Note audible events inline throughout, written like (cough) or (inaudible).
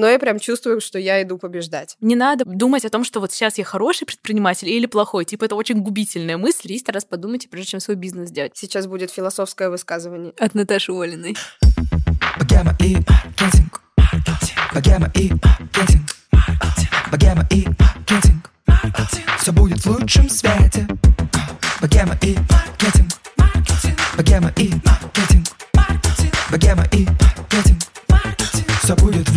но я прям чувствую, что я иду побеждать. Не надо думать о том, что вот сейчас я хороший предприниматель или плохой. Типа это очень губительная мысль. 300 раз подумайте, прежде чем свой бизнес делать. Сейчас будет философское высказывание. От Наташи Олиной. Богема и маркетинг. Богема и маркетинг. Богема и маркетинг. Все будет в лучшем свете. Богема и маркетинг. Богема и маркетинг.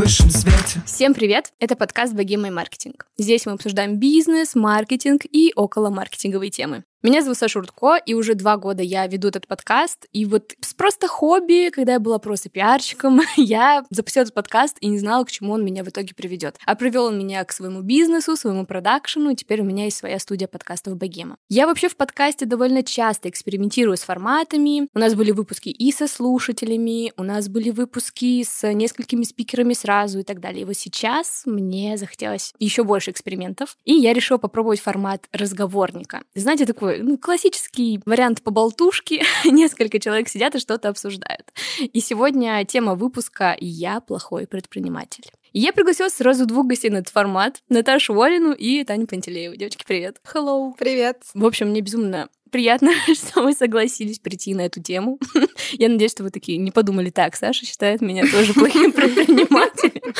Высшем свете. Всем привет! Это подкаст «Богема и маркетинг». Здесь мы обсуждаем бизнес, маркетинг и около маркетинговые темы. Меня зовут Саша Рудко, и уже два года я веду этот подкаст. И вот с просто хобби, когда я была просто пиарщиком, (laughs) я запустила этот подкаст и не знала, к чему он меня в итоге приведет. А привел он меня к своему бизнесу, своему продакшену, и теперь у меня есть своя студия подкастов Богема. Я вообще в подкасте довольно часто экспериментирую с форматами. У нас были выпуски и со слушателями, у нас были выпуски с несколькими спикерами сразу и так далее. И вот сейчас мне захотелось еще больше экспериментов, и я решила попробовать формат разговорника. Знаете, такой такой ну, классический вариант по болтушке. (laughs) Несколько человек сидят и что-то обсуждают. И сегодня тема выпуска «Я плохой предприниматель». я пригласила сразу двух гостей на этот формат. Наташу Волину и Таню Пантелееву. Девочки, привет. Hello. Привет. В общем, мне безумно приятно, (laughs) что вы согласились прийти на эту тему. (laughs) Я надеюсь, что вы такие не подумали так. Саша считает меня тоже плохим (laughs) предпринимателем.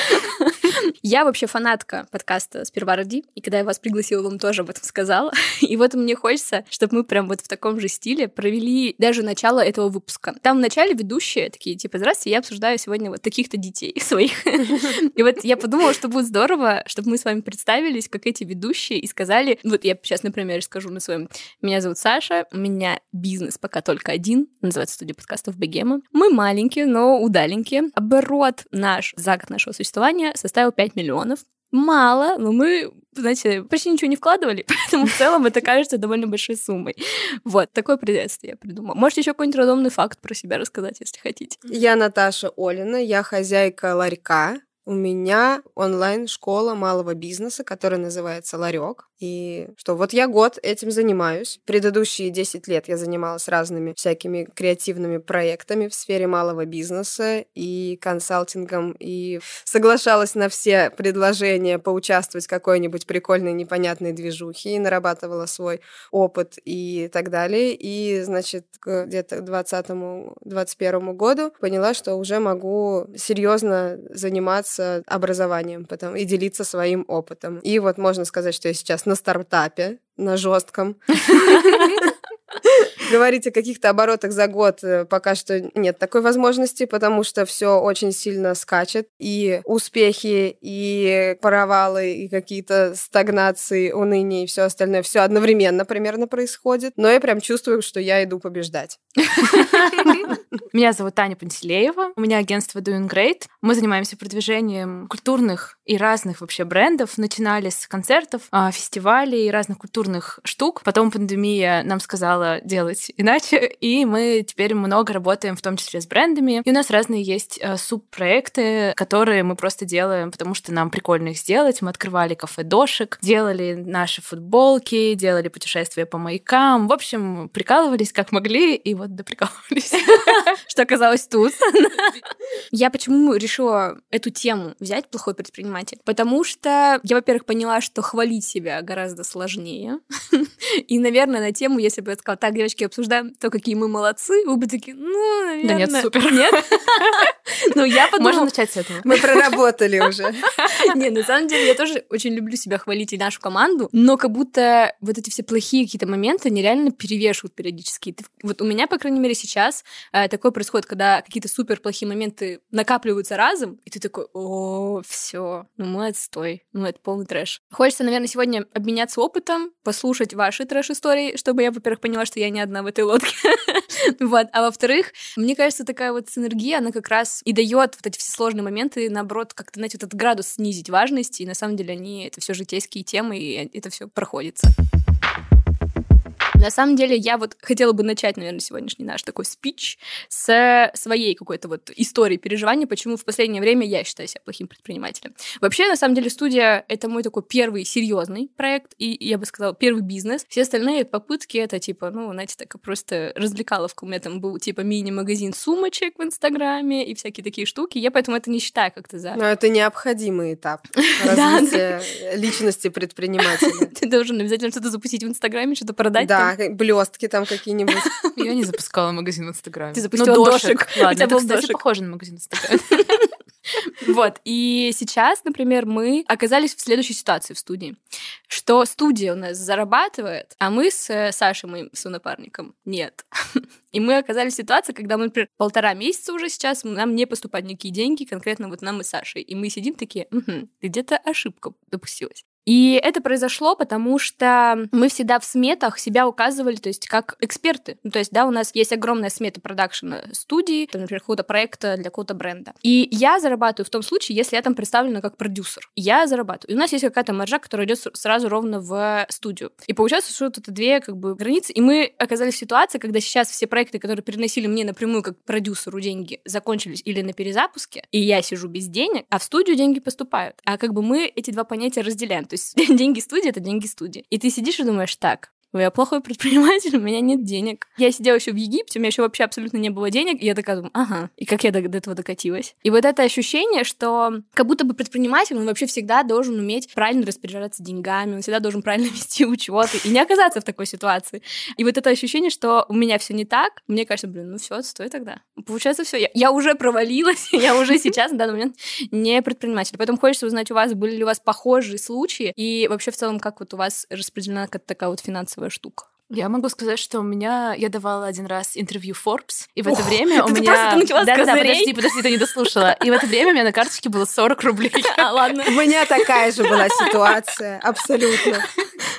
Я вообще фанатка подкаста «Сперва роди», и когда я вас пригласила, вам тоже об этом сказала. И вот мне хочется, чтобы мы прям вот в таком же стиле провели даже начало этого выпуска. Там в начале ведущие такие, типа, здравствуйте, я обсуждаю сегодня вот таких-то детей своих. И вот я подумала, что будет здорово, чтобы мы с вами представились, как эти ведущие, и сказали, вот я сейчас, например, скажу на своем, меня зовут Саша, у меня бизнес пока только один, называется студия подкастов Бегема. Мы маленькие, но удаленькие. Оборот наш за год нашего существования составил 5 миллионов. Мало, но мы, знаете, почти ничего не вкладывали, (laughs) поэтому в целом это кажется довольно большой суммой. Вот, такое приветствие я придумала. Можете еще какой-нибудь рандомный факт про себя рассказать, если хотите. Я Наташа Олина, я хозяйка ларька. У меня онлайн-школа малого бизнеса, которая называется «Ларек». И что вот я год этим занимаюсь. Предыдущие 10 лет я занималась разными всякими креативными проектами в сфере малого бизнеса и консалтингом, и соглашалась на все предложения поучаствовать в какой-нибудь прикольной непонятной движухе, и нарабатывала свой опыт и так далее. И, значит, где-то к 2020-2021 году поняла, что уже могу серьезно заниматься образованием потом, и делиться своим опытом. И вот можно сказать, что я сейчас на стартапе, на жестком. (laughs) Говорить о каких-то оборотах за год э, пока что нет такой возможности, потому что все очень сильно скачет. И успехи, и провалы, и какие-то стагнации, уныния и все остальное. Все одновременно примерно происходит. Но я прям чувствую, что я иду побеждать. (laughs) Меня зовут Таня Пантелеева. У меня агентство Doing Great. Мы занимаемся продвижением культурных и разных вообще брендов. Начинали с концертов, а, фестивалей и разных культурных штук. Потом пандемия нам сказала делать иначе, и мы теперь много работаем, в том числе с брендами. И у нас разные есть а, субпроекты, которые мы просто делаем, потому что нам прикольно их сделать. Мы открывали кафе дошек, делали наши футболки, делали путешествия по маякам. В общем, прикалывались как могли, и вот доприкалывались, (laughs) что оказалось тут. Я почему решила эту тему взять плохой предприниматель. Потому что я, во-первых, поняла, что хвалить себя гораздо сложнее. (laughs) И, наверное, на тему, если бы я сказала, так, девочки, обсуждаем то, какие мы молодцы, вы бы такие, ну, наверное... Да нет, супер. Нет? (laughs) Ну, я подумала... Можно начать с этого. Мы проработали уже. (laughs) Не, на самом деле, я тоже очень люблю себя хвалить и нашу команду, но как будто вот эти все плохие какие-то моменты нереально перевешивают периодически. Вот у меня, по крайней мере, сейчас э, такое происходит, когда какие-то супер плохие моменты накапливаются разом, и ты такой, о, все, ну мы отстой, ну это полный трэш. Хочется, наверное, сегодня обменяться опытом, послушать ваши трэш-истории, чтобы я, во-первых, поняла, что я не одна в этой лодке. (laughs) вот. А во-вторых, мне кажется, такая вот синергия, она как раз и дает вот эти все сложные моменты, наоборот, как-то, знаете, вот этот градус снизить важности, и на самом деле они, это все житейские темы, и это все проходится. На самом деле, я вот хотела бы начать, наверное, сегодняшний наш такой спич с своей какой-то вот истории переживания, почему в последнее время я считаю себя плохим предпринимателем. Вообще, на самом деле, студия — это мой такой первый серьезный проект, и я бы сказала, первый бизнес. Все остальные попытки — это типа, ну, знаете, так просто развлекаловка. У меня там был типа мини-магазин сумочек в Инстаграме и всякие такие штуки. Я поэтому это не считаю как-то за... Но это необходимый этап (laughs) развития личности предпринимателя. (laughs) Ты должен обязательно что-то запустить в Инстаграме, что-то продать. Да, блестки там какие-нибудь. (laughs) Я не запускала магазин в Инстаграме. Ты запустила Ну, дошек. У Ладно, это, был кстати, дошек. похоже на магазин в Инстаграме. (laughs) Вот, и сейчас, например, мы оказались в следующей ситуации в студии, что студия у нас зарабатывает, а мы с э, Сашей, моим сонапарником, нет. (laughs) И мы оказались в ситуации, когда мы, например, полтора месяца уже сейчас, нам не поступают никакие деньги, конкретно вот нам и Сашей. И мы сидим такие, «Мгм, где-то ошибка допустилась. И это произошло, потому что мы всегда в сметах себя указывали, то есть как эксперты. Ну, то есть, да, у нас есть огромная смета продакшена студии, там, например, какого-то проекта для какого-то бренда. И я зарабатываю в том случае, если я там представлена как продюсер. Я зарабатываю. И у нас есть какая-то маржа, которая идет сразу ровно в студию. И получается, что это две как бы границы. И мы оказались в ситуации, когда сейчас все проекты, которые переносили мне напрямую как продюсеру деньги, закончились или на перезапуске, и я сижу без денег, а в студию деньги поступают. А как бы мы эти два понятия разделяем. То есть (laughs) деньги студии — это деньги студии. И ты сидишь и думаешь, так, я плохой предприниматель, (laughs) у меня нет денег. Я сидела еще в Египте, у меня еще вообще абсолютно не было денег, и я такая думаю, ага, и как я до, до этого докатилась? И вот это ощущение, что как будто бы предприниматель, он вообще всегда должен уметь правильно распоряжаться деньгами, он всегда должен правильно (laughs) вести учет и не оказаться в такой ситуации. И вот это ощущение, что у меня все не так, мне кажется, блин, ну все, стой тогда. Получается, все, я, я уже провалилась, (laughs) я уже сейчас на данный момент не предприниматель. Поэтому хочется узнать у вас, были ли у вас похожие случаи, и вообще в целом, как вот у вас распределена такая вот финансовая штука. Я могу сказать, что у меня... Я давала один раз интервью Forbes, и в это Ох, время у ты меня... просто начала с Да-да-да, козырей? подожди, подожди, ты не дослушала. И в это время у меня на карточке было 40 рублей. (laughs) А, ладно. У меня такая же была ситуация, абсолютно.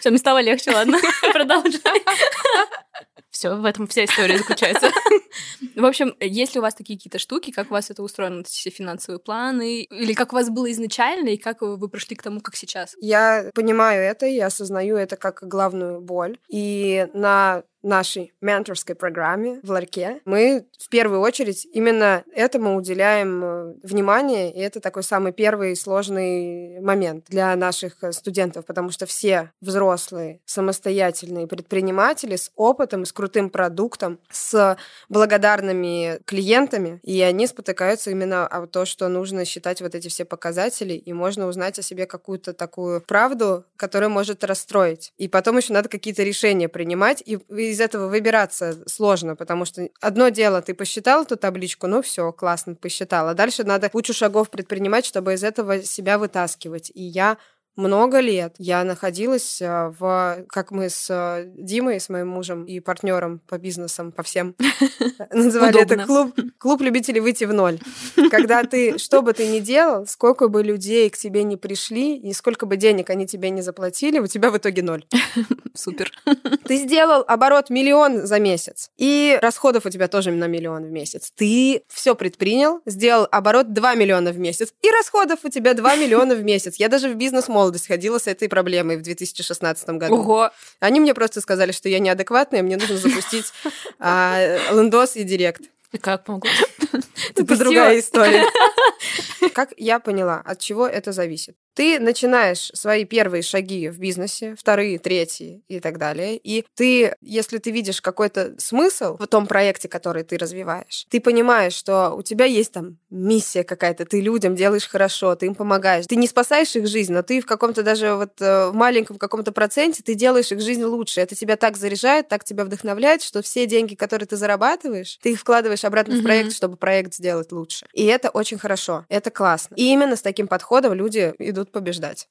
Все, мне стало легче, ладно. (laughs) Продолжай. Все, в этом вся история заключается. (laughs) В общем, есть ли у вас такие какие-то штуки, как у вас это устроено, все финансовые планы, или как у вас было изначально, и как вы пришли к тому, как сейчас? Я понимаю это, я осознаю это как главную боль. И на нашей менторской программе в Ларьке мы в первую очередь именно этому уделяем э, внимание, и это такой самый первый сложный момент для наших э, студентов, потому что все взрослые, самостоятельные предприниматели с опытом, с крутым продуктом, с благодарными клиентами, и они спотыкаются именно о то, что нужно считать вот эти все показатели, и можно узнать о себе какую-то такую правду, которая может расстроить. И потом еще надо какие-то решения принимать, и из этого выбираться сложно, потому что одно дело, ты посчитал эту табличку, ну все, классно, посчитала. Дальше надо кучу шагов предпринимать, чтобы из этого себя вытаскивать. И я много лет я находилась э, в, как мы с э, Димой, с моим мужем и партнером по бизнесам, по всем, (laughs) называли это клуб, клуб любителей выйти в ноль. Когда ты, что бы ты ни делал, сколько бы людей к тебе не пришли, и сколько бы денег они тебе не заплатили, у тебя в итоге ноль. (laughs) Супер. (laughs) Ты сделал оборот миллион за месяц, и расходов у тебя тоже на миллион в месяц. Ты все предпринял, сделал оборот 2 миллиона в месяц, и расходов у тебя 2 миллиона в месяц. Я даже в бизнес-молодость ходила с этой проблемой в 2016 году. Ого. Они мне просто сказали, что я неадекватная, мне нужно запустить а, лендос и директ. И как помогу? Это другая история. (laughs) Как я поняла, от чего это зависит? Ты начинаешь свои первые шаги в бизнесе, вторые, третьи и так далее. И ты, если ты видишь какой-то смысл в том проекте, который ты развиваешь, ты понимаешь, что у тебя есть там миссия какая-то, ты людям делаешь хорошо, ты им помогаешь. Ты не спасаешь их жизнь, но ты в каком-то даже вот э, в маленьком каком-то проценте ты делаешь их жизнь лучше. Это тебя так заряжает, так тебя вдохновляет, что все деньги, которые ты зарабатываешь, ты их вкладываешь обратно в Мгм. проект, чтобы проект сделать лучше. И это очень хорошо, это классно. И именно с таким подходом люди идут побеждать.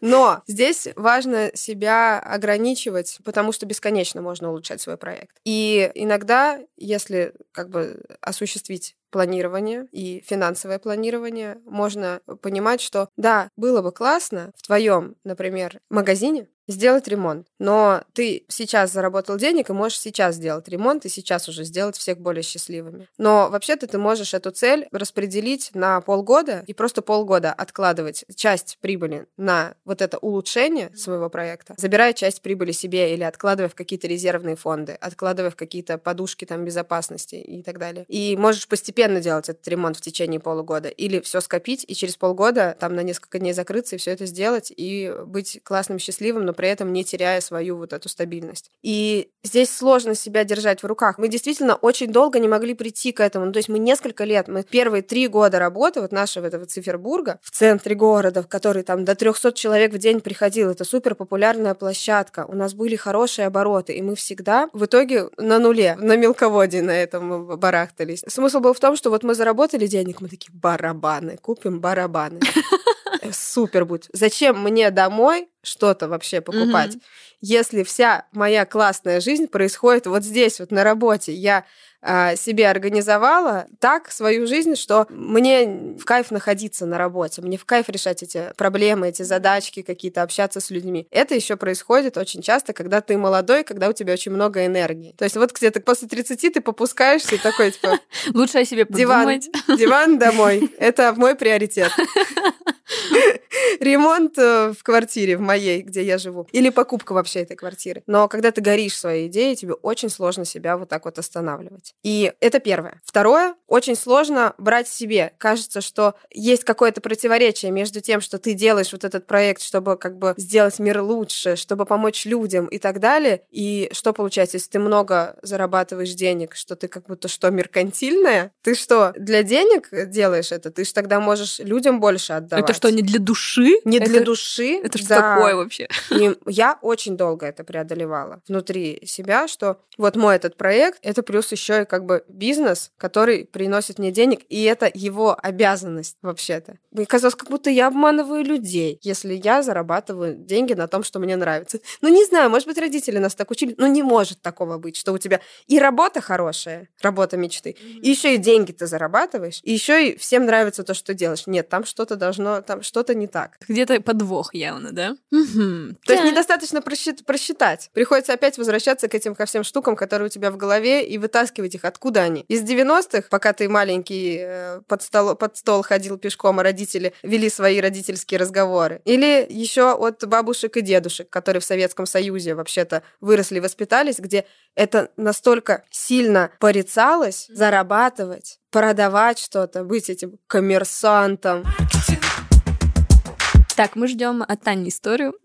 Но здесь важно себя ограничивать, потому что бесконечно можно улучшать свой проект. И иногда, если как бы осуществить планирование и финансовое планирование, можно понимать, что да, было бы классно в твоем, например, магазине сделать ремонт. Но ты сейчас заработал денег и можешь сейчас сделать ремонт и сейчас уже сделать всех более счастливыми. Но вообще-то ты можешь эту цель распределить на полгода и просто полгода откладывать часть прибыли на вот это улучшение своего проекта, забирая часть прибыли себе или откладывая в какие-то резервные фонды, откладывая в какие-то подушки там безопасности и так далее. И можешь постепенно делать этот ремонт в течение полугода или все скопить и через полгода там на несколько дней закрыться и все это сделать и быть классным, счастливым, но при этом не теряя свою вот эту стабильность. И здесь сложно себя держать в руках. Мы действительно очень долго не могли прийти к этому. Ну, то есть мы несколько лет, мы первые три года работы вот нашего этого Цифербурга в центре города, в который там до 300 человек в день приходил, это супер популярная площадка. У нас были хорошие обороты, и мы всегда в итоге на нуле, на мелководье на этом барахтались. Смысл был в том, что вот мы заработали денег, мы такие барабаны, купим барабаны. (laughs) Супер будет. Зачем мне домой что-то вообще покупать, mm-hmm. если вся моя классная жизнь происходит вот здесь, вот на работе. Я э, себе организовала так свою жизнь, что мне в кайф находиться на работе, мне в кайф решать эти проблемы, эти задачки какие-то, общаться с людьми. Это еще происходит очень часто, когда ты молодой, когда у тебя очень много энергии. То есть вот где-то после 30 ты попускаешься и такой, типа... (laughs) Лучше о себе подумать. Диван, диван (laughs) домой. Это мой приоритет. (laughs) ремонт э, в квартире, в моей, где я живу, или покупка вообще этой квартиры. Но когда ты горишь своей идеей, тебе очень сложно себя вот так вот останавливать. И это первое. Второе, очень сложно брать себе. Кажется, что есть какое-то противоречие между тем, что ты делаешь вот этот проект, чтобы как бы сделать мир лучше, чтобы помочь людям и так далее. И что получается, если ты много зарабатываешь денег, что ты как будто что, меркантильная? Ты что, для денег делаешь это? Ты же тогда можешь людям больше отдавать. Это что, не для души? Не это, для души. Это что да. такое вообще? И я очень долго это преодолевала внутри себя, что вот мой этот проект, это плюс еще и как бы бизнес, который приносит мне денег, и это его обязанность вообще-то. Мне казалось, как будто я обманываю людей, если я зарабатываю деньги на том, что мне нравится. Ну, не знаю, может быть, родители нас так учили, но не может такого быть, что у тебя и работа хорошая, работа мечты, mm-hmm. и еще и деньги ты зарабатываешь, и еще и всем нравится то, что делаешь. Нет, там что-то должно, там что-то не так. Где-то подвох явно, да? Угу. То есть недостаточно просчит- просчитать. Приходится опять возвращаться к этим ко всем штукам, которые у тебя в голове, и вытаскивать их. Откуда они? Из 90-х, пока ты маленький э, под стол, под стол ходил пешком, а родители вели свои родительские разговоры? Или еще от бабушек и дедушек, которые в Советском Союзе вообще-то выросли, воспитались, где это настолько сильно порицалось зарабатывать, продавать что-то, быть этим коммерсантом. Так, мы ждем от Тани историю. (laughs)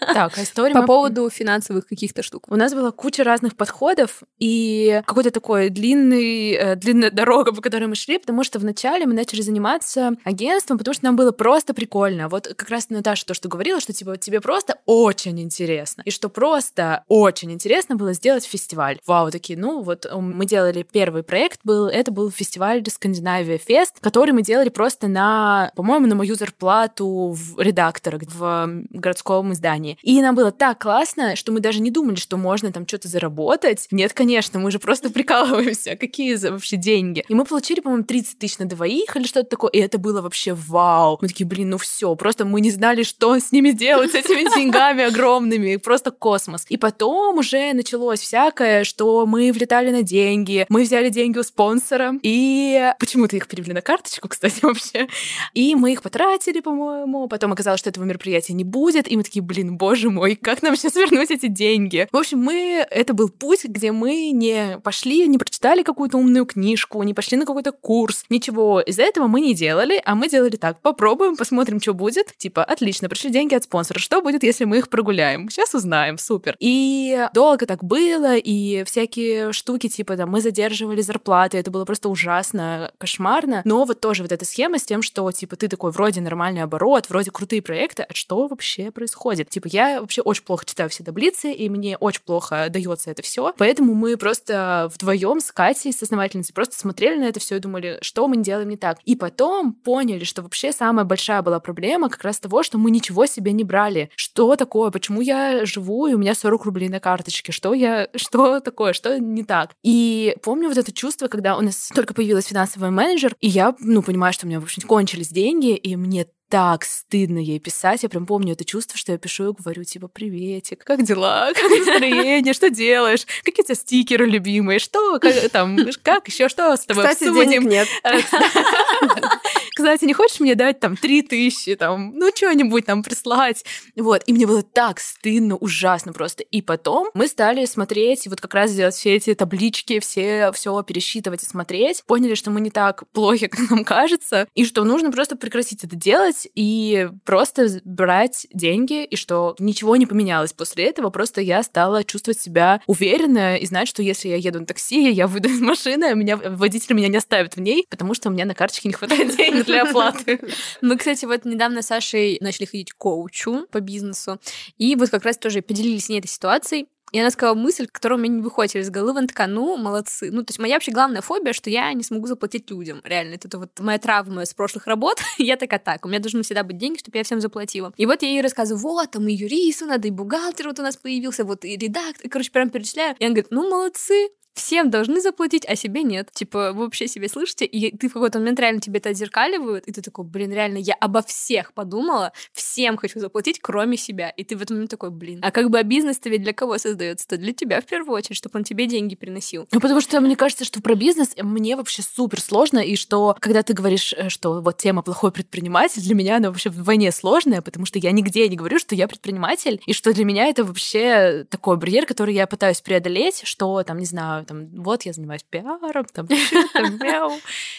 Так, а история по мы... поводу финансовых каких-то штук. У нас была куча разных подходов и какой-то такой длинный, э, длинная дорога, по которой мы шли, потому что вначале мы начали заниматься агентством, потому что нам было просто прикольно. Вот как раз Наташа то, что говорила, что типа тебе просто очень интересно. И что просто очень интересно было сделать фестиваль. Вау, такие, ну вот мы делали первый проект, был, это был фестиваль Скандинавия Фест, который мы делали просто на, по-моему, на мою зарплату в редактора в городском издании. И нам было так классно, что мы даже не думали, что можно там что-то заработать. Нет, конечно, мы же просто (laughs) прикалываемся. Какие вообще деньги? И мы получили, по-моему, 30 тысяч на двоих или что-то такое. И это было вообще вау. Мы такие, блин, ну все. Просто мы не знали, что с ними делать, с этими (laughs) деньгами огромными. Просто космос. И потом уже началось всякое, что мы влетали на деньги, мы взяли деньги у спонсора, и почему-то их перевели на карточку, (laughs) кстати, вообще. И мы их потратили, по-моему, потом оказалось, что этого мероприятия не будет, и мы такие, блин, боже мой, как нам сейчас вернуть эти деньги? В общем, мы, это был путь, где мы не пошли, не прочитали какую-то умную книжку, не пошли на какой-то курс, ничего из этого мы не делали, а мы делали так, попробуем, посмотрим, что будет. Типа, отлично, пришли деньги от спонсора, что будет, если мы их прогуляем? Сейчас узнаем, супер. И долго так было, и всякие штуки, типа, там, мы задерживали зарплаты, это было просто ужасно, кошмарно, но вот тоже вот эта схема с тем, что, типа, ты такой вроде нормальный оборот, вроде крутые проекты, а что вообще происходит? Типа, я вообще очень плохо читаю все таблицы, и мне очень плохо дается это все. Поэтому мы просто вдвоем с Катей, с основательницей, просто смотрели на это все и думали, что мы делаем не так. И потом поняли, что вообще самая большая была проблема как раз того, что мы ничего себе не брали. Что такое? Почему я живу, и у меня 40 рублей на карточке? Что я... Что такое? Что не так? И помню вот это чувство, когда у нас только появилась финансовый менеджер, и я, ну, понимаю, что у меня, в общем, кончились деньги, и мне так стыдно ей писать. Я прям помню это чувство, что я пишу и говорю, типа, приветик, как дела, как настроение, что делаешь, какие у тебя стикеры любимые, что, как, там, как еще, что с тобой Кстати, денег нет. (laughs) Кстати, не хочешь мне дать там три тысячи, там, ну, что-нибудь там прислать? Вот, и мне было так стыдно, ужасно просто. И потом мы стали смотреть, вот как раз делать все эти таблички, все, все пересчитывать и смотреть. Поняли, что мы не так плохи, (laughs) как нам кажется, и что нужно просто прекратить это делать и просто брать деньги, и что ничего не поменялось после этого, просто я стала чувствовать себя уверенно и знать, что если я еду на такси, я выйду из машины, а меня, водитель меня не оставит в ней, потому что у меня на карточке не хватает (laughs) денег (laughs) для оплаты. Мы, кстати, вот недавно с Сашей начали ходить к коучу по бизнесу, и вот как раз тоже поделились с ней этой ситуацией. И она сказала мысль, которая у меня не выходит из головы. Она такая, ну, молодцы. Ну, то есть моя вообще главная фобия, что я не смогу заплатить людям. Реально, это вот моя травма с прошлых работ. (laughs) я такая, так, у меня должны всегда быть деньги, чтобы я всем заплатила. И вот я ей рассказываю, вот, там и юристу надо, и бухгалтер вот у нас появился, вот и редактор. Короче, прям перечисляю. И она говорит, ну, молодцы, всем должны заплатить, а себе нет. Типа, вы вообще себе слышите? И ты в какой-то момент реально тебе это отзеркаливают, и ты такой, блин, реально, я обо всех подумала, всем хочу заплатить, кроме себя. И ты в этот момент такой, блин. А как бы а бизнес-то ведь для кого создается-то? Для тебя в первую очередь, чтобы он тебе деньги приносил. Ну, потому что мне кажется, что про бизнес мне вообще супер сложно, и что, когда ты говоришь, э, что вот тема плохой предприниматель, для меня она вообще вдвойне сложная, потому что я нигде не говорю, что я предприниматель, и что для меня это вообще такой барьер, который я пытаюсь преодолеть, что там, не знаю, там, вот я занимаюсь пиаром, (laughs) там, мяу.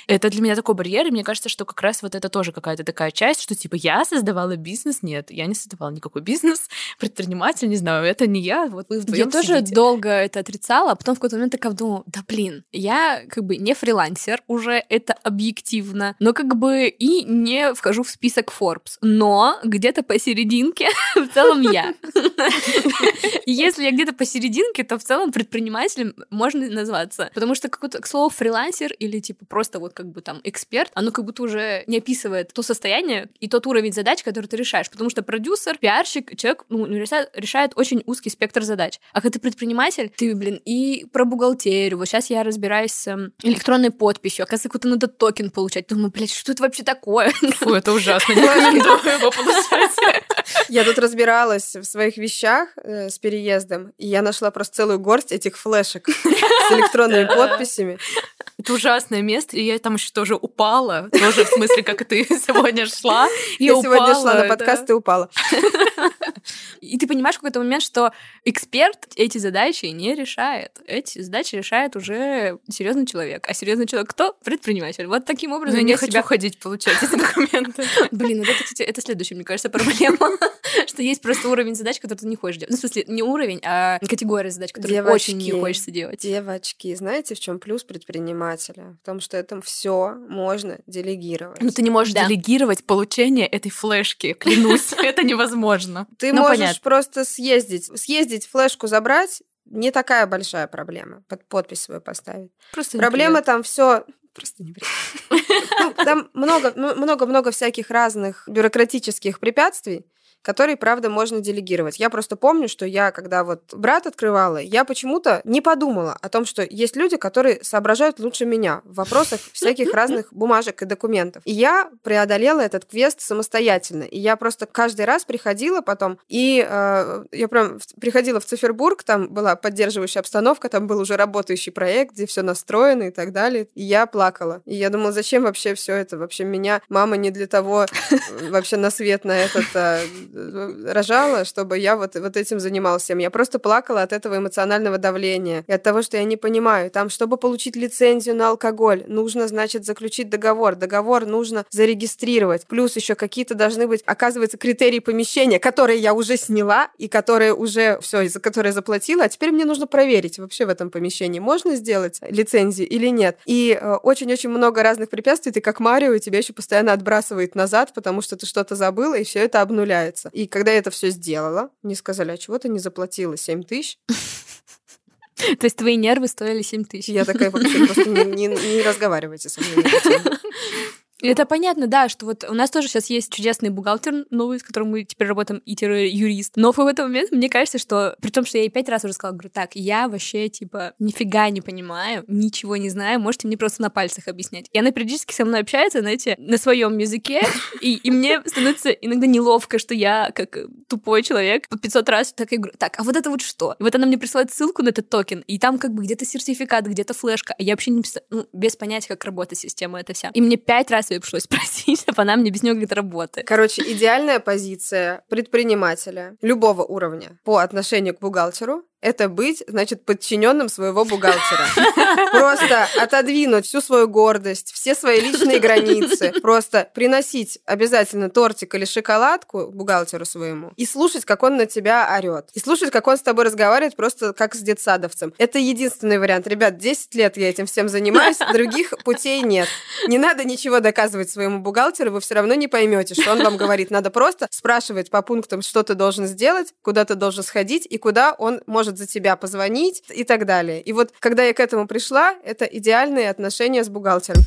Это для меня такой барьер, и мне кажется, что как раз вот это тоже какая-то такая часть, что типа я создавала бизнес, нет, я не создавала никакой бизнес, (laughs) предприниматель, не знаю, это не я, вот вы Я тоже долго это отрицала, а потом в какой-то момент такая думала, да блин, я как бы не фрилансер уже, это объективно, но как бы и не вхожу в список Forbes, но где-то посерединке (laughs) в целом я. Если я где-то посерединке, то в целом предпринимателем можно (laughs) назваться. Потому что какое-то, к слову, фрилансер или типа просто вот как бы там эксперт, оно как будто уже не описывает то состояние и тот уровень задач, который ты решаешь. Потому что продюсер, пиарщик, человек ну, решает, решает очень узкий спектр задач. А когда ты предприниматель, ты, блин, и про бухгалтерию. Вот сейчас я разбираюсь с эм, электронной подписью. Оказывается, какой-то надо токен получать. Думаю, блядь, что это вообще такое? Фу, это (laughs) ужасно. Не (laughs) рекомендую его получать. Я тут разбиралась в своих вещах э, с переездом, и я нашла просто целую горсть этих флешек с электронными подписями. Это ужасное место, и я там еще тоже упала, тоже в смысле, как ты (laughs) сегодня шла. Я сегодня шла на подкаст и упала. (laughs) И ты понимаешь в какой-то момент, что эксперт эти задачи не решает. Эти задачи решает уже серьезный человек. А серьезный человек кто? Предприниматель. Вот таким образом я не хочу ходить получать эти документы. (laughs) Блин, это, кстати, это следующая, мне кажется, проблема. Что есть просто уровень задач, который ты не хочешь делать. Ну, в смысле, не уровень, а категория задач, которые очень не хочется делать. Девочки, знаете, в чем плюс предпринимателя? В том, что это все можно делегировать. Ну, ты не можешь делегировать получение этой флешки, клянусь. (laughs) Это невозможно. Ты можешь просто съездить, съездить флешку забрать, не такая большая проблема. Под подпись свою поставить. Просто Проблема там все (laughs) просто не ну, Там много-много-много всяких разных бюрократических препятствий, который, правда, можно делегировать. Я просто помню, что я, когда вот брат открывала, я почему-то не подумала о том, что есть люди, которые соображают лучше меня в вопросах всяких разных бумажек и документов. И я преодолела этот квест самостоятельно. И я просто каждый раз приходила потом, и э, я прям приходила в Цифербург, там была поддерживающая обстановка, там был уже работающий проект, где все настроено и так далее. И я плакала. И я думала, зачем вообще все это? Вообще меня мама не для того э, вообще на свет на этот э, рожала, чтобы я вот, вот этим занималась Я просто плакала от этого эмоционального давления и от того, что я не понимаю. Там, чтобы получить лицензию на алкоголь, нужно, значит, заключить договор. Договор нужно зарегистрировать. Плюс еще какие-то должны быть, оказывается, критерии помещения, которые я уже сняла и которые уже все, за которые заплатила. А теперь мне нужно проверить вообще в этом помещении, можно сделать лицензию или нет. И э, очень-очень много разных препятствий. Ты как Марио, тебя еще постоянно отбрасывает назад, потому что ты что-то забыла, и все это обнуляется получается. И когда я это все сделала, мне сказали, а чего ты не заплатила 7 тысяч? (laughs) То есть твои нервы стоили 7 тысяч? Я такая вообще просто не, не, не разговаривайте со мной. (laughs) Это понятно, да, что вот у нас тоже сейчас есть чудесный бухгалтер новый, с которым мы теперь работаем, и юрист. Но в этот момент мне кажется, что при том, что я ей пять раз уже сказала, говорю, так, я вообще, типа, нифига не понимаю, ничего не знаю, можете мне просто на пальцах объяснять. И она периодически со мной общается, знаете, на своем языке, и, и мне становится иногда неловко, что я, как тупой человек, по 500 раз так и говорю, так, а вот это вот что? И вот она мне присылает ссылку на этот токен, и там как бы где-то сертификат, где-то флешка, а я вообще не ну, без понятия, как работает система эта вся. И мне пять раз ее пришлось (laughs) спросить, чтобы она мне объяснила, как это работает. Короче, идеальная позиция предпринимателя любого уровня по отношению к бухгалтеру это быть, значит, подчиненным своего бухгалтера. (laughs) Просто отодвинуть всю свою гордость, все свои личные границы, (laughs) просто приносить обязательно тортик или шоколадку бухгалтеру своему и слушать, как он на тебя орет. И слушать, как он с тобой разговаривает просто как с детсадовцем. Это единственный вариант. Ребят, 10 лет я этим всем занимаюсь, (laughs) других путей нет. Не надо ничего доказывать своему бухгалтеру, вы все равно не поймете, что он вам говорит. Надо просто спрашивать по пунктам, что ты должен сделать, куда ты должен сходить и куда он может может за тебя позвонить и так далее. И вот когда я к этому пришла, это идеальные отношения с бухгалтером.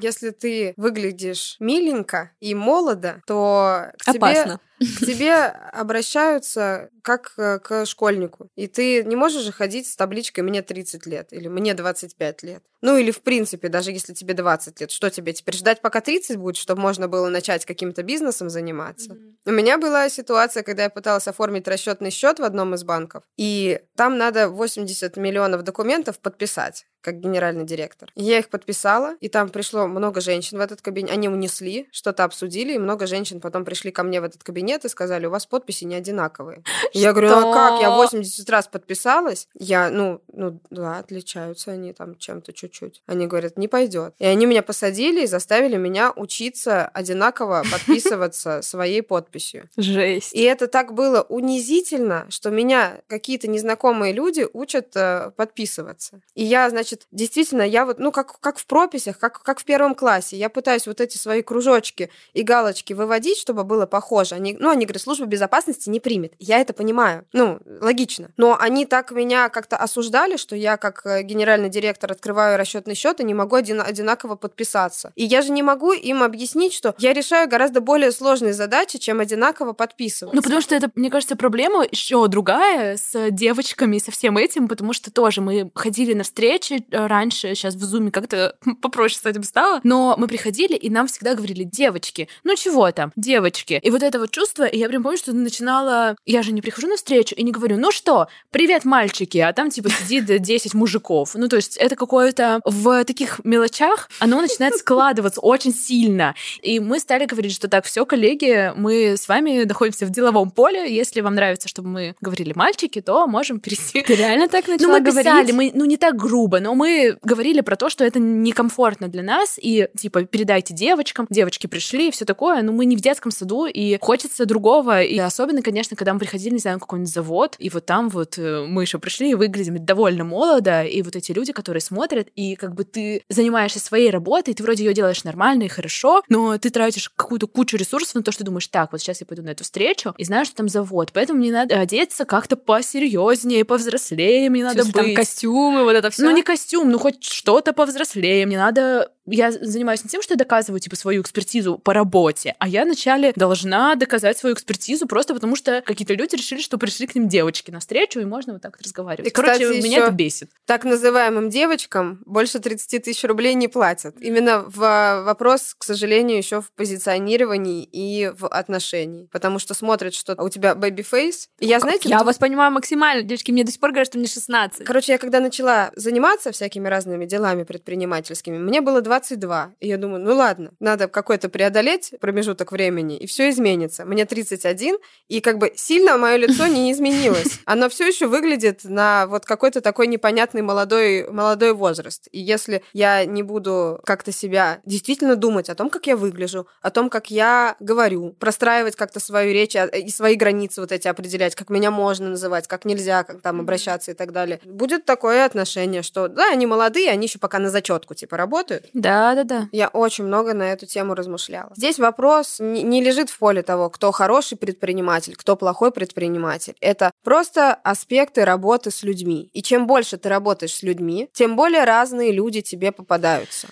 Если ты выглядишь миленько и молодо, то к Опасно. тебе, к тебе обращаются как э, к школьнику. И ты не можешь же ходить с табличкой «мне 30 лет» или «мне 25 лет». Ну или в принципе, даже если тебе 20 лет, что тебе теперь ждать, пока 30 будет, чтобы можно было начать каким-то бизнесом заниматься? Mm-hmm. У меня была ситуация, когда я пыталась оформить расчетный счет в одном из банков, и там надо 80 миллионов документов подписать как генеральный директор. Я их подписала, и там пришло много женщин в этот кабинет. Они унесли, что-то обсудили, и много женщин потом пришли ко мне в этот кабинет и сказали, у вас подписи не одинаковые. (laughs) Я говорю, ну а как? Я 80 раз подписалась. Я, ну, ну да, отличаются они там чем-то чуть-чуть. Они говорят, не пойдет. И они меня посадили и заставили меня учиться одинаково (laughs) подписываться своей подписью. Жесть. И это так было унизительно, что меня какие-то незнакомые люди учат э, подписываться. И я, значит, действительно, я вот, ну, как, как в прописях, как, как в первом классе, я пытаюсь вот эти свои кружочки и галочки выводить, чтобы было похоже. Они, ну, они говорят, служба безопасности не примет. Я это понимаю. Ну, логично. Но они так меня как-то осуждали, что я как э, генеральный директор открываю расчетный счет и не могу один, одинаково подписаться. И я же не могу им объяснить, что я решаю гораздо более сложные задачи, чем одинаково подписываться. Ну, потому что это, мне кажется, проблема еще другая с девочками, со всем этим, потому что тоже мы ходили на встречи э, раньше, сейчас в Зуме как-то (laughs) попроще с этим стало, но мы приходили, и нам всегда говорили, девочки, ну чего там, девочки. И вот это вот чувство, и я прям помню, что начинала... Я же не прихожу на встречу и не говорю, ну что, привет, мальчики, а там типа сидит 10 мужиков. Ну, то есть это какое-то в таких мелочах оно начинает складываться очень сильно. И мы стали говорить, что так, все, коллеги, мы с вами находимся в деловом поле. Если вам нравится, чтобы мы говорили мальчики, то можем перейти. Ты реально так начала ну, мы говорить? Писали, мы, ну, не так грубо, но мы говорили про то, что это некомфортно для нас, и, типа, передайте девочкам, девочки пришли, и все такое, но мы не в детском саду, и хочется другого, и особенно, конечно, когда мы приходили, не знаю, на какой-нибудь завод, и вот там вот э, мы еще пришли и выглядим довольно молодо, и вот эти люди, которые смотрят, и как бы ты занимаешься своей работой, ты вроде ее делаешь нормально и хорошо, но ты тратишь какую-то кучу ресурсов на то, что думаешь, так, вот сейчас я пойду на эту встречу и знаю, что там завод, поэтому мне надо одеться как-то посерьезнее, повзрослее, мне надо быть. Там костюмы, вот это все. Ну не костюм, ну хоть что-то повзрослее, мне надо я занимаюсь не тем, что я доказываю, типа, свою экспертизу по работе, а я вначале должна доказать свою экспертизу просто потому, что какие-то люди решили, что пришли к ним девочки на встречу, и можно вот так вот разговаривать. И, Короче, кстати, меня это бесит. Так называемым девочкам больше 30 тысяч рублей не платят. Именно в а, вопрос, к сожалению, еще в позиционировании и в отношении. Потому что смотрят, что у тебя baby face. И я, знаете... Я вас понимаю максимально. Девочки, мне до сих пор говорят, что мне 16. Короче, я когда начала заниматься всякими разными делами предпринимательскими, мне было 22. И я думаю, ну ладно, надо какой-то преодолеть промежуток времени, и все изменится. Мне 31, и как бы сильно мое лицо не (laughs) изменилось. Оно все еще выглядит на вот какой-то такой непонятный молодой, молодой возраст. И если я не буду как-то себя действительно думать о том, как я выгляжу, о том, как я говорю, простраивать как-то свою речь а, и свои границы вот эти определять, как меня можно называть, как нельзя, как там обращаться и так далее, будет такое отношение, что да, они молодые, они еще пока на зачетку типа работают. Да, да, да. Я очень много на эту тему размышляла. Здесь вопрос не лежит в поле того, кто хороший предприниматель, кто плохой предприниматель. Это просто аспекты работы с людьми. И чем больше ты работаешь с людьми, тем более разные люди тебе попадаются.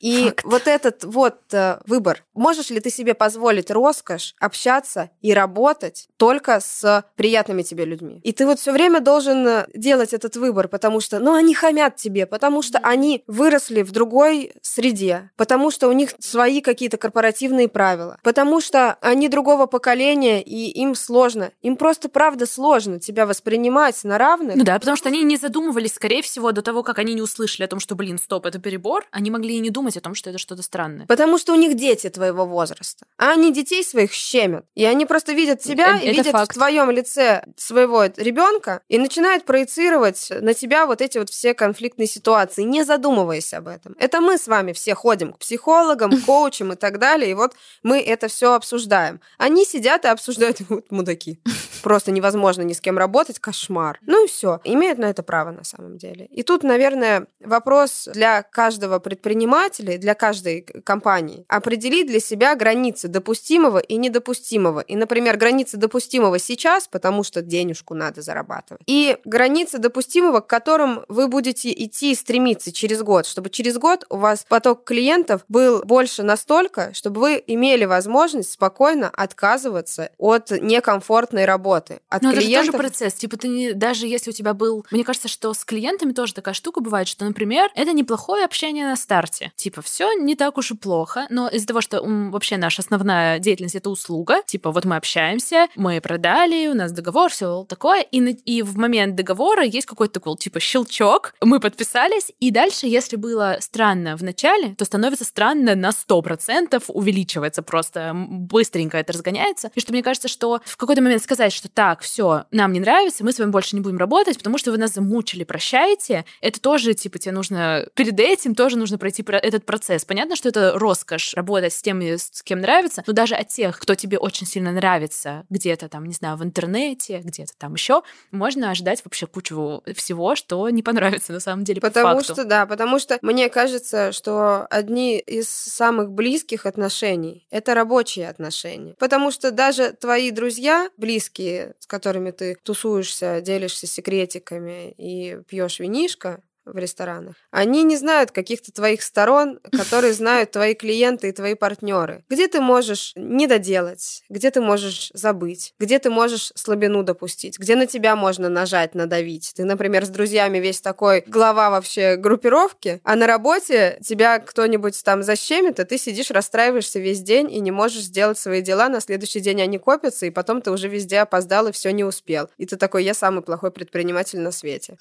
И Факт. вот этот вот э, выбор. Можешь ли ты себе позволить роскошь общаться и работать только с приятными тебе людьми? И ты вот все время должен э, делать этот выбор, потому что, ну, они хамят тебе, потому что они выросли в другой среде, потому что у них свои какие-то корпоративные правила, потому что они другого поколения, и им сложно. Им просто, правда, сложно тебя воспринимать на равных. Ну да, потому что они не задумывались, скорее всего, до того, как они не услышали о том, что, блин, стоп, это перебор. Они могли и не думать о том, что это что-то странное. Потому что у них дети твоего возраста. А они детей своих щемят. И они просто видят тебя Э- и это видят факт. в твоем лице своего ребенка и начинают проецировать на тебя вот эти вот все конфликтные ситуации, не задумываясь об этом. Это мы с вами все ходим к психологам, (laughs) коучам и так далее, и вот мы это все обсуждаем. Они сидят и обсуждают, (laughs) вот мудаки. Просто невозможно ни с кем работать, кошмар. Ну и все. Имеют на это право на самом деле. И тут, наверное, вопрос для каждого предпринимателя, для каждой компании определить для себя границы допустимого и недопустимого. И, например, границы допустимого сейчас, потому что денежку надо зарабатывать. И границы допустимого, к которым вы будете идти и стремиться через год, чтобы через год у вас поток клиентов был больше настолько, чтобы вы имели возможность спокойно отказываться от некомфортной работы. От Но это же клиентов тоже процесс. Типа ты не, даже если у тебя был... Мне кажется, что с клиентами тоже такая штука бывает, что, например, это неплохое общение на старте. Типа все не так уж и плохо, но из-за того, что м, вообще наша основная деятельность — это услуга, типа вот мы общаемся, мы продали, у нас договор, все такое, и, на- и в момент договора есть какой-то такой, типа, щелчок, мы подписались, и дальше, если было странно в начале, то становится странно на 100%, увеличивается просто, быстренько это разгоняется. И что мне кажется, что в какой-то момент сказать, что так, все, нам не нравится, мы с вами больше не будем работать, потому что вы нас замучили, прощайте, это тоже, типа, тебе нужно... Перед этим тоже нужно пройти про- этот процесс. Понятно, что это роскошь работать с теми, с кем нравится, но даже от тех, кто тебе очень сильно нравится, где-то там, не знаю, в интернете, где-то там еще, можно ожидать вообще кучу всего, что не понравится на самом деле по Потому факту. что, да, потому что мне кажется, что одни из самых близких отношений — это рабочие отношения. Потому что даже твои друзья близкие, с которыми ты тусуешься, делишься секретиками и пьешь винишко, в ресторанах, они не знают каких-то твоих сторон, (laughs) которые знают твои клиенты и твои партнеры. Где ты можешь не доделать, где ты можешь забыть, где ты можешь слабину допустить, где на тебя можно нажать, надавить. Ты, например, с друзьями весь такой глава вообще группировки, а на работе тебя кто-нибудь там защемит, а ты сидишь, расстраиваешься весь день и не можешь сделать свои дела. На следующий день они копятся, и потом ты уже везде опоздал и все не успел. И ты такой, я самый плохой предприниматель на свете.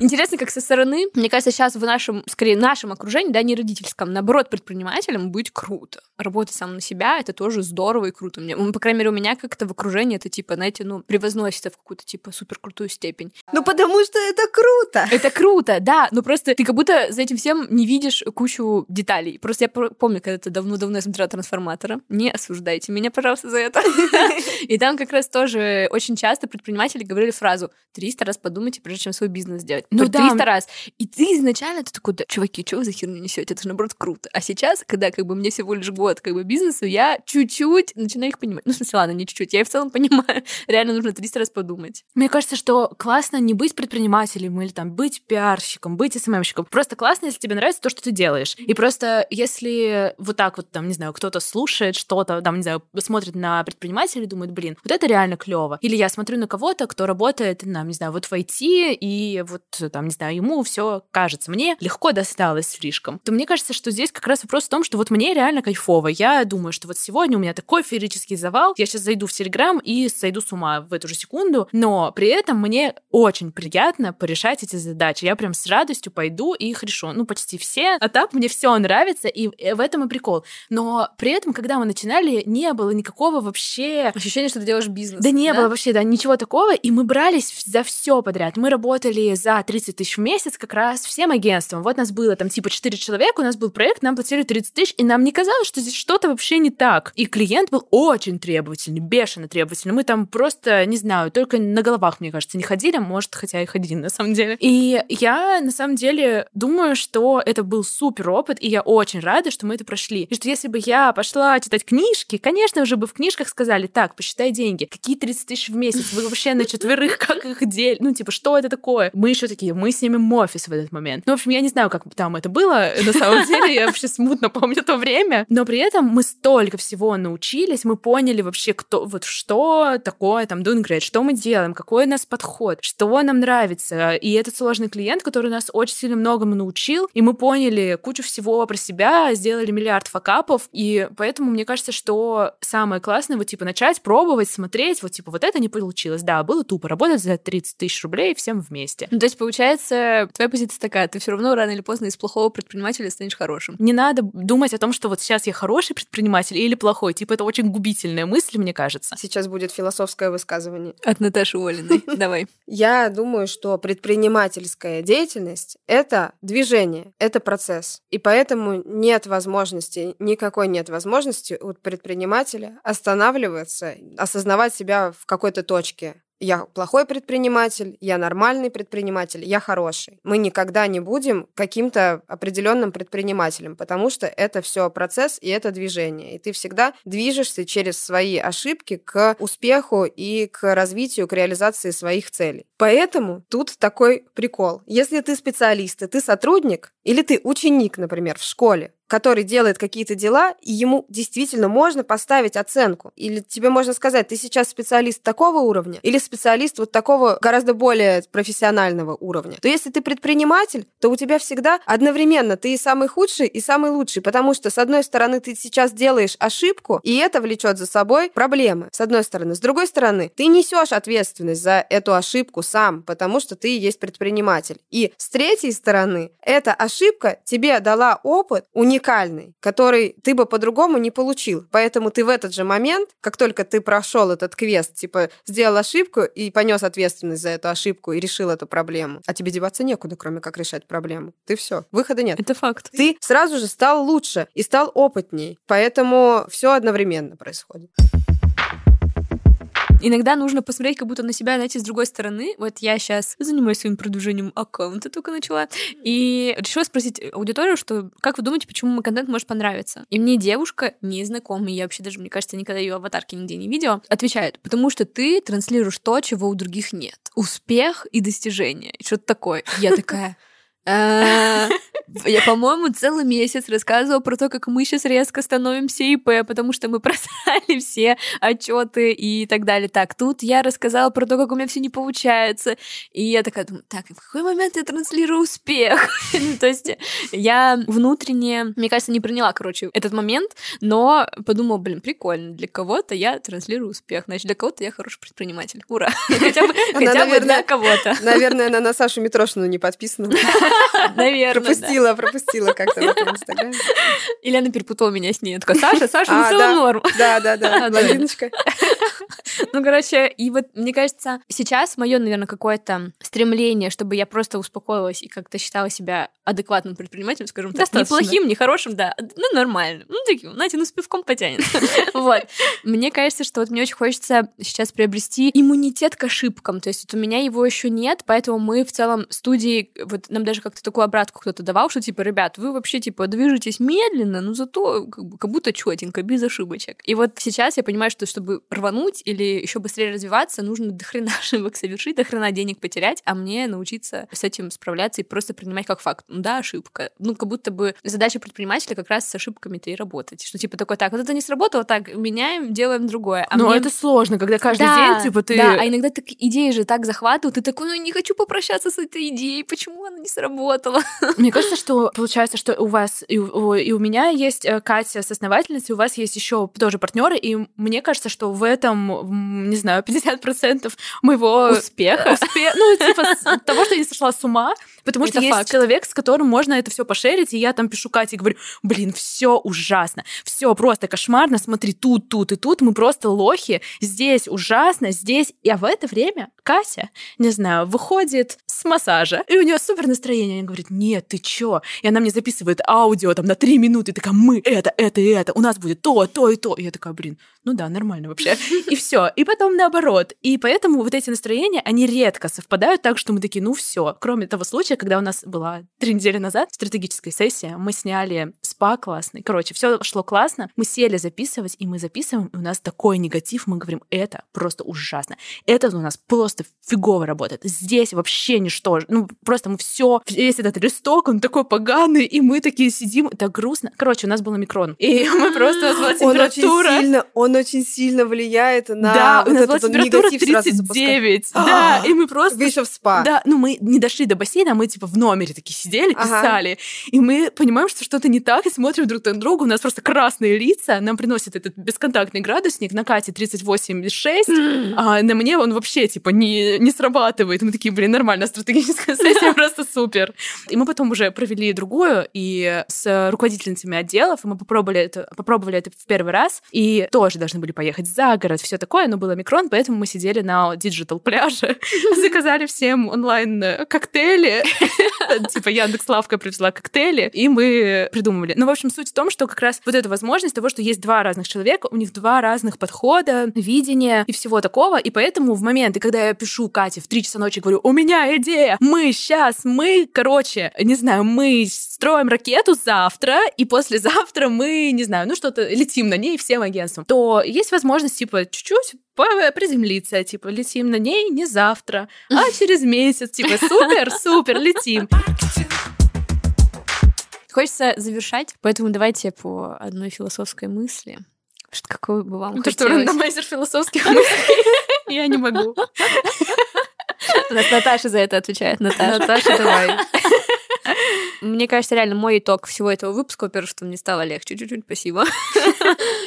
Интересно, как со стороны, мне кажется, сейчас в нашем, скорее, нашем окружении, да, не родительском, наоборот, предпринимателям быть круто. Работать сам на себя, это тоже здорово и круто. Мне, по крайней мере, у меня как-то в окружении это, типа, знаете, ну, превозносится в какую-то, типа, супер крутую степень. Ну, потому что это круто! Это круто, да, но просто ты как будто за этим всем не видишь кучу деталей. Просто я помню, когда-то давно-давно я смотрела «Трансформатора». Не осуждайте меня, пожалуйста, за это. (laughs) И там как раз тоже очень часто предприниматели говорили фразу «300 раз подумайте, прежде чем свой бизнес сделать». Ну Ну, да. 300 раз. И ты изначально ты такой, да, чуваки, что вы за херню несете? Это же, наоборот, круто. А сейчас, когда как бы мне всего лишь год как бы бизнесу, я чуть-чуть начинаю их понимать. Ну, в смысле, ладно, не чуть-чуть, я и в целом понимаю. (laughs) Реально нужно 300 раз подумать. Мне кажется, что классно не быть предпринимателем или там быть пиарщиком, быть СММщиком. Просто классно, если тебе нравится то, что ты делаешь. И просто если вот так вот, там, не знаю, кто-то слушает что-то, там, не знаю, смотрит на предпринимателя и думает, блин, вот это реально клево. Или я смотрю на кого-то, кто работает, там, не знаю, вот в IT, и вот, там, не знаю, ему все кажется, мне легко досталось слишком. То мне кажется, что здесь как раз вопрос в том, что вот мне реально кайфово. Я думаю, что вот сегодня у меня такой феерический завал, я сейчас зайду в Телеграм и сойду с ума в эту же секунду, но при этом мне очень приятно порешать эти задачи. Я прям с радостью пойду и их решу. Ну, почти все. А так мне все нравится, и э, в этом и прикол. Но при этом, когда мы начинали, не было никакого вообще Ощущение, что ты делаешь бизнес. да не было вообще, да, ничего такого, и мы брались за все подряд. Мы работали за 30 тысяч в месяц как раз всем агентством. Вот нас было там типа 4 человека, у нас был проект, нам платили 30 тысяч, и нам не казалось, что здесь что-то вообще не так. И клиент был очень требовательный, бешено требовательный. Мы там просто, не знаю, только на головах, мне кажется, не ходили, может, хотя и ходили на самом деле. И я, на самом деле, думаю, что это был супер опыт, и я очень рада, что мы это прошли. И что если бы я пошла читать книжки, конечно, уже бы в книжках сказали, так, посчитай деньги, какие 30 тысяч в месяц, вы вообще на четверых, как их дель? Ну, типа, что это такое? Мы еще такие, мы снимем офис в этот момент. Ну, в общем, я не знаю, как там это было, на самом (laughs) деле, я вообще смутно помню то время, но при этом мы столько всего научились, мы поняли вообще, кто, вот что такое там doing great, что мы делаем, какой у нас подход, что нам нравится. И этот сложный клиент, который нас очень сильно многому научил, и мы поняли кучу всего про себя, сделали миллиард факапов, и поэтому мне кажется, что самое классное, вот типа начать пробовать, смотреть, вот типа вот это не получилось, да, было тупо, работать за 30 тысяч рублей всем вместе. Ну, то есть, получается, твоя позиция такая, ты все равно рано или поздно из плохого предпринимателя станешь хорошим. Не надо думать о том, что вот сейчас я хороший предприниматель или плохой. Типа это очень губительная мысль, мне кажется. Сейчас будет философское высказывание. От Наташи Олиной. (laughs) Давай. Я думаю, что предпринимательская деятельность — это движение, это процесс. И поэтому нет возможности, никакой нет возможности у предпринимателя останавливаться, осознавать себя в какой-то точке я плохой предприниматель, я нормальный предприниматель, я хороший. Мы никогда не будем каким-то определенным предпринимателем, потому что это все процесс и это движение. И ты всегда движешься через свои ошибки к успеху и к развитию, к реализации своих целей. Поэтому тут такой прикол. Если ты специалист, и ты сотрудник, или ты ученик, например, в школе, который делает какие-то дела, и ему действительно можно поставить оценку. Или тебе можно сказать, ты сейчас специалист такого уровня или специалист вот такого гораздо более профессионального уровня. То если ты предприниматель, то у тебя всегда одновременно ты и самый худший, и самый лучший, потому что, с одной стороны, ты сейчас делаешь ошибку, и это влечет за собой проблемы, с одной стороны. С другой стороны, ты несешь ответственность за эту ошибку сам, потому что ты есть предприниматель. И с третьей стороны, эта ошибка тебе дала опыт, у уникальный, который ты бы по-другому не получил. Поэтому ты в этот же момент, как только ты прошел этот квест, типа сделал ошибку и понес ответственность за эту ошибку и решил эту проблему, а тебе деваться некуда, кроме как решать проблему. Ты все, выхода нет. Это факт. Ты сразу же стал лучше и стал опытней. Поэтому все одновременно происходит иногда нужно посмотреть как будто на себя, знаете, с другой стороны. Вот я сейчас занимаюсь своим продвижением аккаунта, только начала, и решила спросить аудиторию, что как вы думаете, почему мой контент может понравиться? И мне девушка, незнакомая, я вообще даже, мне кажется, никогда ее аватарки нигде не видела, отвечает, потому что ты транслируешь то, чего у других нет. Успех и достижение. Что-то такое. Я такая... Э, (laughs) я, по-моему, целый месяц рассказывала про то, как мы сейчас резко становимся ИП, потому что мы (laughs) просрали все отчеты и так далее. Так, тут я рассказала про то, как у меня все не получается. И я такая думаю, так, в какой момент я транслирую успех? (laughs) Ну, то есть я внутренне, мне кажется, не приняла, короче, этот момент, но подумала, блин, прикольно, для кого-то я транслирую успех, значит, для кого-то я хороший предприниматель. Ура! Хотя бы для кого-то. Наверное, она на Сашу Митрошину не подписана. Наверное, Пропустила, пропустила как-то в этом инстаграме. Или она перепутала меня с ней. Такая, Саша, Саша, ну все норм. Да, да, да, (laughs) блондиночка. Ну, короче, и вот мне кажется, сейчас мое, наверное, какое-то стремление, чтобы я просто успокоилась и как-то считала себя адекватным предпринимателем, скажем так, Достаточно. неплохим, не хорошим, да, ну, нормально. Ну, таким, знаете, ну, с пивком потянет. (laughs) Вот. Мне кажется, что вот мне очень хочется сейчас приобрести иммунитет к ошибкам, то есть вот у меня его еще нет, поэтому мы в целом студии, вот нам даже как-то такую обратку кто-то давал, что типа, ребят, вы вообще типа движетесь медленно, но зато как, бы, как будто четенько, без ошибочек. И вот сейчас я понимаю, что чтобы рвануть или еще быстрее развиваться, нужно до хрена (laughs) ошибок совершить, до хрена денег потерять, а мне научиться с этим справляться и просто принимать как факт. Ну да, ошибка. Ну, как будто бы задача предпринимателя как раз с ошибками-то и работать. Что типа такой, так, вот это не сработало, так, меняем, делаем другое. А Но мне... это сложно, когда каждый да, день, типа, ты... Да, а иногда так идеи же так захватывают, ты такой, ну, не хочу попрощаться с этой идеей, почему она не сработала? (laughs) Мне кажется, что получается, что у вас и у, и у меня есть э, Катя с основательницей, у вас есть еще тоже партнеры, и мне кажется, что в этом, не знаю, 50% моего успеха. Успе... Ну, типа того, что я не сошла с ума, потому что есть человек, с которым можно это все пошерить, и я там пишу Кате и говорю, блин, все ужасно, все просто кошмарно, смотри, тут, тут и тут, мы просто лохи, здесь ужасно, здесь. А в это время Катя, не знаю, выходит с массажа, и у нее супер настроение, она говорит, нет, ты чё? И она мне записывает аудио там на три минуты, такая, мы это, это и это, у нас будет то, то и то. И я такая, блин, ну да, нормально вообще. (laughs) И все. И потом наоборот. И поэтому вот эти настроения, они редко совпадают так, что мы такие, ну все. Кроме того случая, когда у нас была три недели назад стратегическая сессия, мы сняли спа классный. Короче, все шло классно. Мы сели записывать, и мы записываем, и у нас такой негатив, мы говорим, это просто ужасно. Это у нас просто фигово работает. Здесь вообще ничто. Ну, просто мы все, весь этот листок, он такой поганый, и мы такие сидим, так грустно. Короче, у нас был микрон. И (laughs) мы просто, у нас была Он очень температура. сильно, он очень сильно влияет на Да, у вот нас была температура негатив сразу запускает. 39. Да, и мы просто... Вы еще в спа. Да, ну мы не дошли до бассейна, а мы типа в номере такие сидели, писали. И мы понимаем, что что-то не так, и смотрим друг на друга, у нас просто красные лица, нам приносят этот бесконтактный градусник, на Кате 38,6, а на мне он вообще типа не, не срабатывает. Мы такие, блин, нормально, стратегическая сессия (laughs) просто супер. И мы потом уже провели другую, и с руководительницами отделов, и мы попробовали это, попробовали это в первый раз, и тоже должны были поехать за город, все такое, но был омикрон, поэтому мы сидели на digital пляже, (laughs) заказали всем онлайн коктейли, (laughs) типа Яндекс Лавка привезла коктейли, и мы придумывали. Ну, в общем, суть в том, что как раз вот эта возможность того, что есть два разных человека, у них два разных подхода, видения и всего такого, и поэтому в моменты, когда я пишу Кате в 3 часа ночи, говорю, у меня идея, мы сейчас, мы, короче, не знаю, мы строим ракету завтра, и послезавтра мы, не знаю, ну что-то летим на ней всем агентством, то есть возможность, типа, чуть-чуть приземлиться, типа, летим на ней не завтра, а через месяц, типа, супер, супер, летим. Хочется завершать, поэтому давайте по одной философской мысли. Что какой бы вам что хотелось? рандомайзер философских мыслей, я не могу. Наташа за это отвечает. Наташа. Наташа, давай. Мне кажется, реально мой итог всего этого выпуска, во-первых, что мне стало легче. Чуть-чуть, спасибо. (laughs)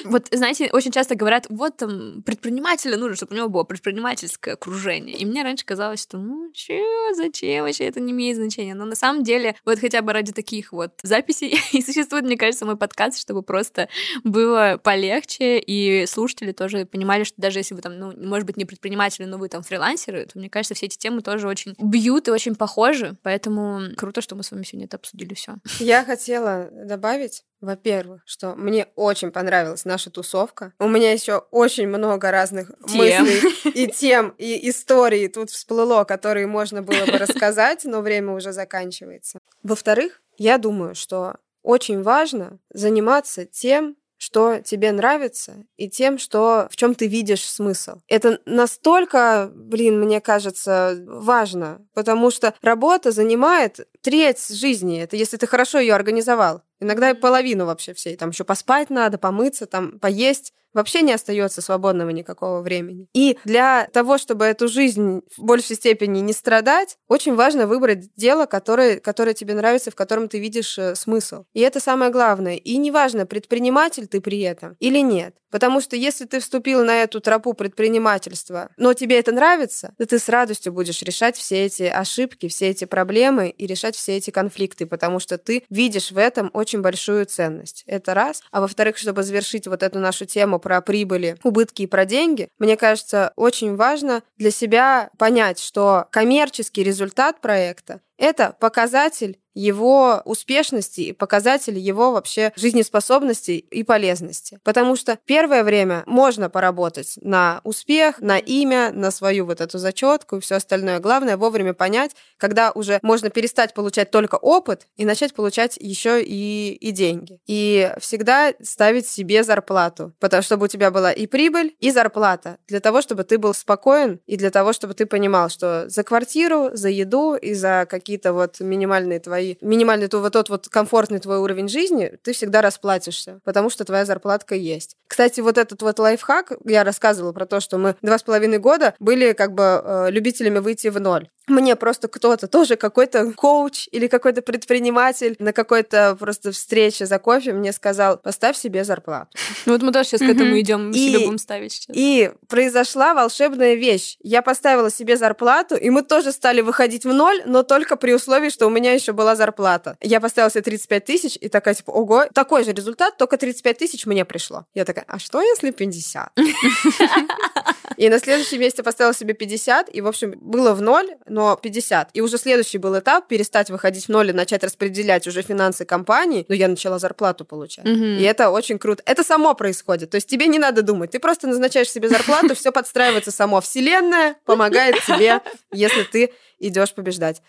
Вот, знаете, очень часто говорят, вот там предпринимателя нужно, чтобы у него было предпринимательское окружение. И мне раньше казалось, что ну чё, зачем вообще это не имеет значения. Но на самом деле, вот хотя бы ради таких вот записей (laughs) и существует, мне кажется, мой подкаст, чтобы просто было полегче, и слушатели тоже понимали, что даже если вы там, ну, может быть, не предприниматели, но вы там фрилансеры, то мне кажется, все эти темы тоже очень бьют и очень похожи. Поэтому круто, что мы с вами сегодня это обсудили все. Я хотела добавить, во-первых, что мне очень понравилась наша тусовка. У меня еще очень много разных Тем. мыслей (laughs) и тем, и историй тут всплыло, которые можно было бы рассказать, но время уже заканчивается. Во-вторых, я думаю, что очень важно заниматься тем, что тебе нравится, и тем, что в чем ты видишь смысл. Это настолько, блин, мне кажется, важно, потому что работа занимает треть жизни. Это если ты хорошо ее организовал. Иногда и половину вообще всей. Там еще поспать надо, помыться, там поесть. Вообще не остается свободного никакого времени. И для того, чтобы эту жизнь в большей степени не страдать, очень важно выбрать дело, которое, которое тебе нравится, в котором ты видишь э, смысл. И это самое главное. И неважно, предприниматель ты при этом или нет. Потому что если ты вступил на эту тропу предпринимательства, но тебе это нравится, то ты с радостью будешь решать все эти ошибки, все эти проблемы и решать все эти конфликты, потому что ты видишь в этом очень большую ценность. Это раз. А во-вторых, чтобы завершить вот эту нашу тему про прибыли, убытки и про деньги, мне кажется, очень важно для себя понять, что коммерческий результат проекта это показатель его успешности и показатель его вообще жизнеспособности и полезности. Потому что первое время можно поработать на успех, на имя, на свою вот эту зачетку и все остальное. Главное вовремя понять, когда уже можно перестать получать только опыт и начать получать еще и, и деньги. И всегда ставить себе зарплату, потому чтобы у тебя была и прибыль, и зарплата, для того, чтобы ты был спокоен и для того, чтобы ты понимал, что за квартиру, за еду и за какие-то вот минимальные твои, минимальный то- вот тот вот комфортный твой уровень жизни, ты всегда расплатишься, потому что твоя зарплатка есть. Кстати, вот этот вот лайфхак, я рассказывала про то, что мы два с половиной года были как бы э, любителями выйти в ноль. Мне просто кто-то, тоже какой-то коуч или какой-то предприниматель на какой-то просто встрече за кофе мне сказал, поставь себе зарплату. Ну вот мы тоже сейчас к этому идем, мы И- себе будем ставить сейчас. И произошла волшебная вещь. Я поставила себе зарплату, и мы тоже стали выходить в ноль, но только при условии, что у меня еще была зарплата. Я поставила себе 35 тысяч, и такая, типа, ого, такой же результат, только 35 тысяч мне пришло. Я такая, а что если 50? (laughs) И на следующий месяц я поставила себе 50, и, в общем, было в ноль, но 50. И уже следующий был этап перестать выходить в ноль и начать распределять уже финансы компании, но я начала зарплату получать. Мгм. И это очень круто. Это само происходит. То есть тебе не надо думать. Ты просто назначаешь себе зарплату, все подстраивается само. Вселенная помогает тебе, если ты идешь побеждать.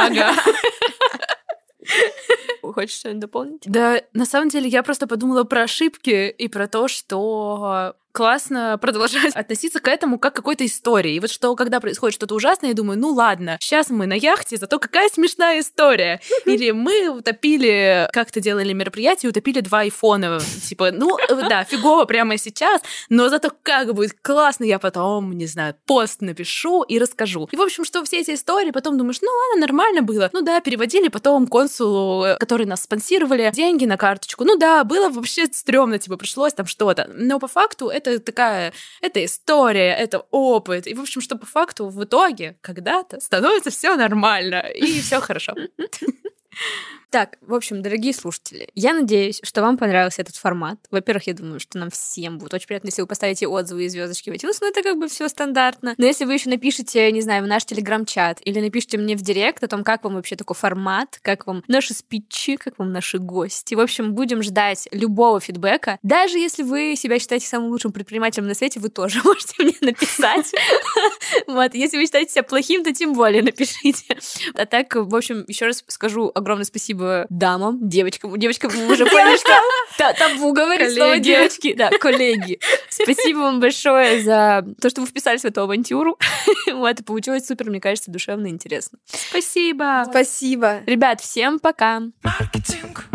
Ага. Хочешь что-нибудь дополнить? Да, на самом деле я просто подумала про ошибки и про то, что классно продолжать (laughs) относиться к этому как к какой-то истории. И вот что, когда происходит что-то ужасное, я думаю, ну ладно, сейчас мы на яхте, зато какая смешная история. (laughs) Или мы утопили, как-то делали мероприятие, утопили два айфона. Типа, ну да, фигово прямо сейчас, но зато как будет классно, я потом, не знаю, пост напишу и расскажу. И, в общем, что все эти истории, потом думаешь, ну ладно, нормально было. Ну да, переводили потом консулу, который нас спонсировали, деньги на карточку. Ну да, было вообще стрёмно, типа, пришлось там что-то. Но по факту это такая, это история, это опыт. И, в общем, что по факту в итоге когда-то становится все нормально и все хорошо. (laughs) Так, в общем, дорогие слушатели, я надеюсь, что вам понравился этот формат. Во-первых, я думаю, что нам всем будет очень приятно, если вы поставите отзывы и звездочки в iTunes, но это как бы все стандартно. Но если вы еще напишите, не знаю, в наш телеграм-чат или напишите мне в директ о том, как вам вообще такой формат, как вам наши спичи, как вам наши гости. В общем, будем ждать любого фидбэка. Даже если вы себя считаете самым лучшим предпринимателем на свете, вы тоже (laughs) можете мне написать. (laughs) Вот, если вы считаете себя плохим, то тем более напишите. А так, в общем, еще раз скажу огромное спасибо дамам, девочкам. Девочкам мы (laughs) уже поняли, что табу говорить слово девочки. Да, коллеги. Спасибо вам большое за то, что вы вписались в эту авантюру. (laughs) Вот, и получилось супер, мне кажется, душевно и интересно. Спасибо. Спасибо. Ребят, всем пока. Маркетинг.